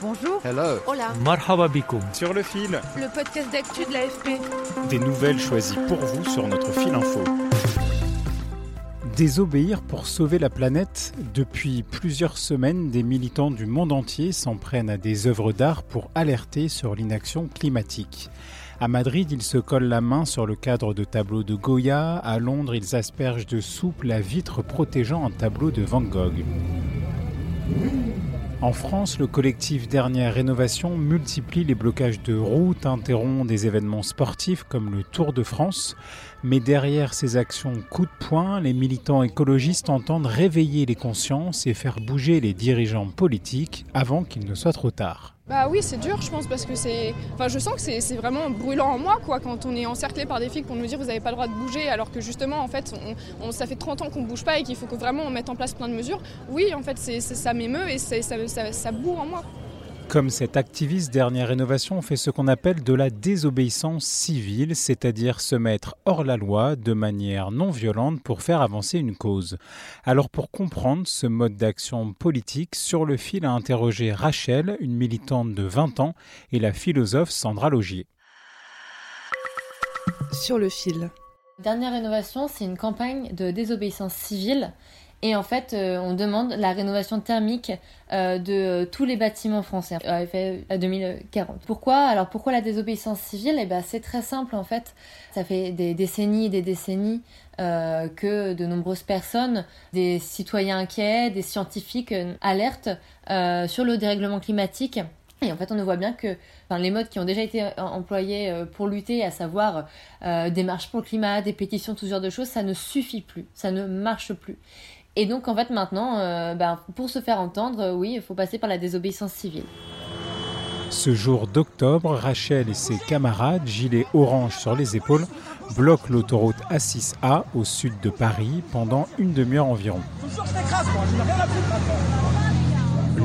Bonjour. Hello. Hola. Marhaba. Sur le fil, Le podcast d'actu de l'AFP. des nouvelles choisies pour vous sur notre fil info. Désobéir pour sauver la planète. Depuis plusieurs semaines, des militants du monde entier s'en prennent à des œuvres d'art pour alerter sur l'inaction climatique. À Madrid, ils se collent la main sur le cadre de tableaux de Goya. À Londres, ils aspergent de soupe la vitre protégeant un tableau de Van Gogh. En France, le collectif Dernière Rénovation multiplie les blocages de routes, interrompt des événements sportifs comme le Tour de France. Mais derrière ces actions coup de poing, les militants écologistes entendent réveiller les consciences et faire bouger les dirigeants politiques avant qu'il ne soit trop tard. Bah oui, c'est dur, je pense, parce que c'est. Enfin, je sens que c'est vraiment brûlant en moi, quoi, quand on est encerclé par des flics pour nous dire vous n'avez pas le droit de bouger, alors que justement, en fait, on, ça fait 30 ans qu'on bouge pas et qu'il faut que vraiment on mette en place plein de mesures. Oui, en fait, c'est ça m'émeut et ça, ça, ça bourre en moi. Comme cet activiste Dernière Rénovation fait ce qu'on appelle de la désobéissance civile, c'est-à-dire se mettre hors la loi de manière non violente pour faire avancer une cause. Alors pour comprendre ce mode d'action politique, sur le fil a interrogé Rachel, une militante de 20 ans, et la philosophe Sandra Logier. Sur le fil. Dernière rénovation, c'est une campagne de désobéissance civile. Et en fait, euh, on demande la rénovation thermique euh, de tous les bâtiments français à à 2040. Pourquoi? Alors pourquoi la désobéissance civile? Eh ben, c'est très simple en fait. Ça fait des décennies et des décennies euh, que de nombreuses personnes, des citoyens inquiets, des scientifiques euh, alertent euh, sur le dérèglement climatique. Et en fait, on voit bien que enfin, les modes qui ont déjà été euh, employés euh, pour lutter, à savoir euh, des marches pour le climat, des pétitions, tout ce genre de choses, ça ne suffit plus, ça ne marche plus. Et donc en fait maintenant, euh, ben, pour se faire entendre, euh, oui, il faut passer par la désobéissance civile. Ce jour d'octobre, Rachel et ses camarades, gilets orange sur les épaules, bloquent l'autoroute A6A au sud de Paris pendant une demi-heure environ.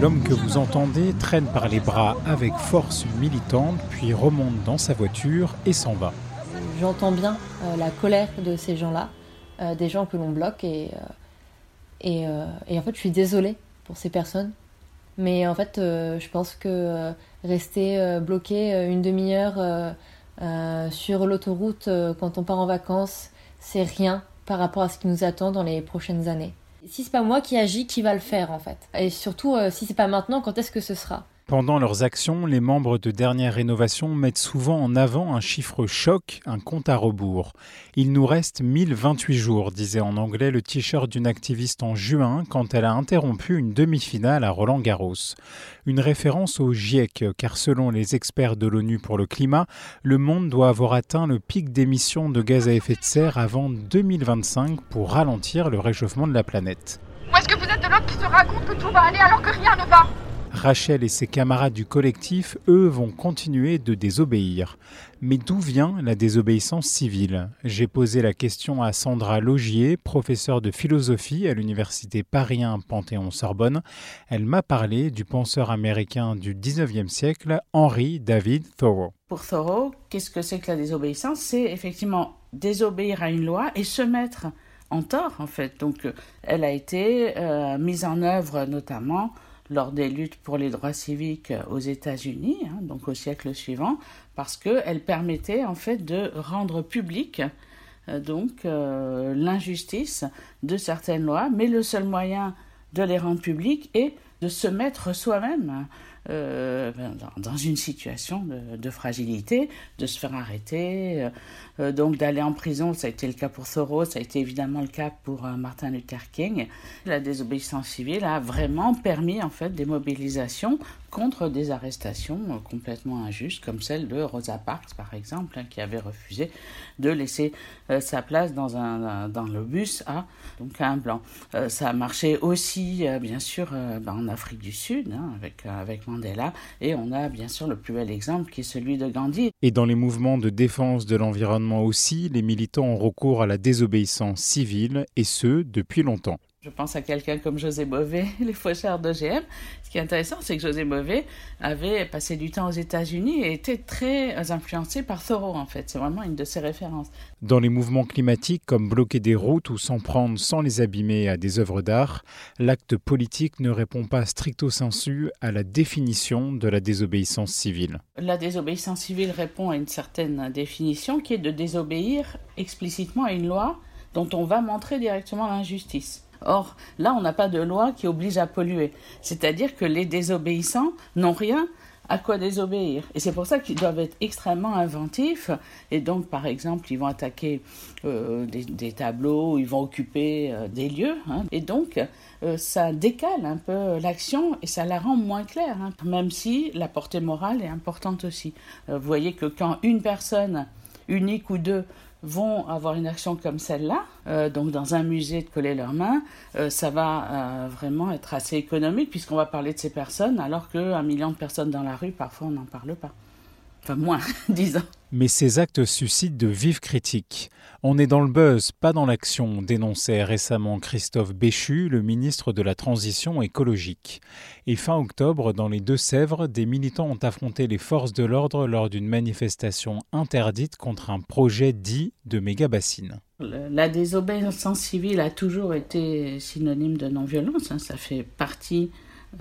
L'homme que vous entendez traîne par les bras avec force une militante, puis remonte dans sa voiture et s'en va. J'entends bien euh, la colère de ces gens-là, euh, des gens que l'on bloque et, et, euh, et en fait je suis désolée pour ces personnes. Mais en fait euh, je pense que euh, rester bloqué une demi-heure sur l'autoroute quand on part en vacances, c'est rien par rapport à ce qui nous attend dans les prochaines années. Si c'est pas moi qui agis, qui va le faire en fait? Et surtout, si c'est pas maintenant, quand est-ce que ce sera? Pendant leurs actions, les membres de Dernière Rénovation mettent souvent en avant un chiffre choc, un compte à rebours. Il nous reste 1028 jours, disait en anglais le t-shirt d'une activiste en juin quand elle a interrompu une demi-finale à Roland Garros. Une référence au GIEC, car selon les experts de l'ONU pour le climat, le monde doit avoir atteint le pic d'émissions de gaz à effet de serre avant 2025 pour ralentir le réchauffement de la planète. Ou est-ce que vous êtes de l'autre qui se raconte que tout va aller alors que rien ne va? Rachel et ses camarades du collectif, eux, vont continuer de désobéir. Mais d'où vient la désobéissance civile? J'ai posé la question à Sandra Logier, professeure de philosophie à l'université Paris 1 Panthéon-Sorbonne. Elle m'a parlé du penseur américain du 19e siècle, Henry David Thoreau. Pour Thoreau, qu'est-ce que c'est que la désobéissance? C'est effectivement désobéir à une loi et se mettre en tort, en fait. Donc, euh, elle a été euh, mise en œuvre notamment lors des luttes pour les droits civiques aux États-Unis, hein, donc au siècle suivant, parce qu'elle permettait en fait de rendre public euh, donc euh, l'injustice de certaines lois, mais le seul moyen de les rendre publiques est de se mettre soi-même euh, dans, une situation de, fragilité, de se faire arrêter, euh, donc d'aller en prison. Ça a été le cas pour Thoreau, ça a été évidemment le cas pour Martin Luther King. La désobéissance civile a vraiment permis en fait des mobilisations contre des arrestations complètement injustes, comme celle de Rosa Parks, par exemple, hein, qui avait refusé de laisser sa place dans, un, dans le bus à donc un blanc. ça a marché aussi, bien sûr, ben, en Afrique du Sud, hein, avec, avec Et on a bien sûr le plus bel exemple qui est celui de Gandhi. Et dans les mouvements de défense de l'environnement aussi, les militants ont recours à la désobéissance civile, et ce, depuis longtemps. Je pense à quelqu'un comme José Bové, les faucheurs d'OGM. Ce qui est intéressant, c'est que José Bové avait passé du temps aux États-Unis et était très influencé par Thoreau, en fait. C'est vraiment une de ses références. Dans les mouvements climatiques, comme bloquer des routes ou s'en prendre sans les abîmer à des œuvres d'art, l'acte politique ne répond pas stricto sensu à la définition de la désobéissance civile. La désobéissance civile répond à une certaine définition qui est de désobéir explicitement à une loi dont on va montrer directement l'injustice. Or, là, on n'a pas de loi qui oblige à polluer. C'est-à-dire que les désobéissants n'ont rien à quoi désobéir. Et c'est pour ça qu'ils doivent être extrêmement inventifs. Et donc, par exemple, ils vont attaquer euh, des, tableaux, ils vont occuper euh, des lieux. Hein. Et donc, euh, ça décale un peu l'action et ça la rend moins claire, hein. même si la portée morale est importante aussi. vous voyez que quand une personne, unique ou deux, vont avoir une action comme celle-là, euh, donc dans un musée de coller leurs mains, euh, ça va euh, vraiment être assez économique puisqu'on va parler de ces personnes alors qu'un million de personnes dans la rue, parfois on n'en parle pas. Enfin moins, disons. Mais ces actes suscitent de vives critiques. On est dans le buzz, pas dans l'action, dénonçait récemment Christophe Béchu, le ministre de la Transition écologique. Et fin octobre, dans les Deux-Sèvres, des militants ont affronté les forces de l'ordre lors d'une manifestation interdite contre un projet dit de méga-bassine. La désobéissance civile a toujours été synonyme de non-violence, hein. ça fait partie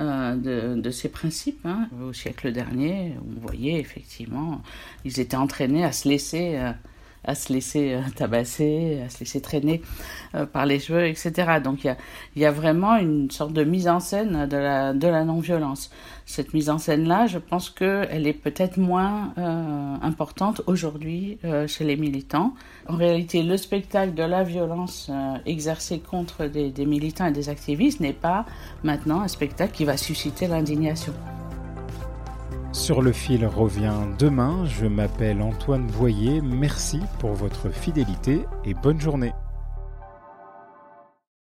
euh, de, ces principes. Hein. Au siècle dernier, vous voyez effectivement, ils étaient entraînés à se laisser, euh, à se laisser euh, tabasser, à se laisser traîner par les cheveux, etc. Donc il y a, vraiment une sorte de mise en scène de la, non-violence. Cette mise en scène-là, je pense qu'elle est peut-être moins importante aujourd'hui chez les militants. En réalité, le spectacle de la violence euh, exercée contre des, militants et des activistes n'est pas maintenant un spectacle qui va susciter l'indignation. Sur le fil revient demain. Je m'appelle Antoine Boyer. Merci pour votre fidélité et bonne journée.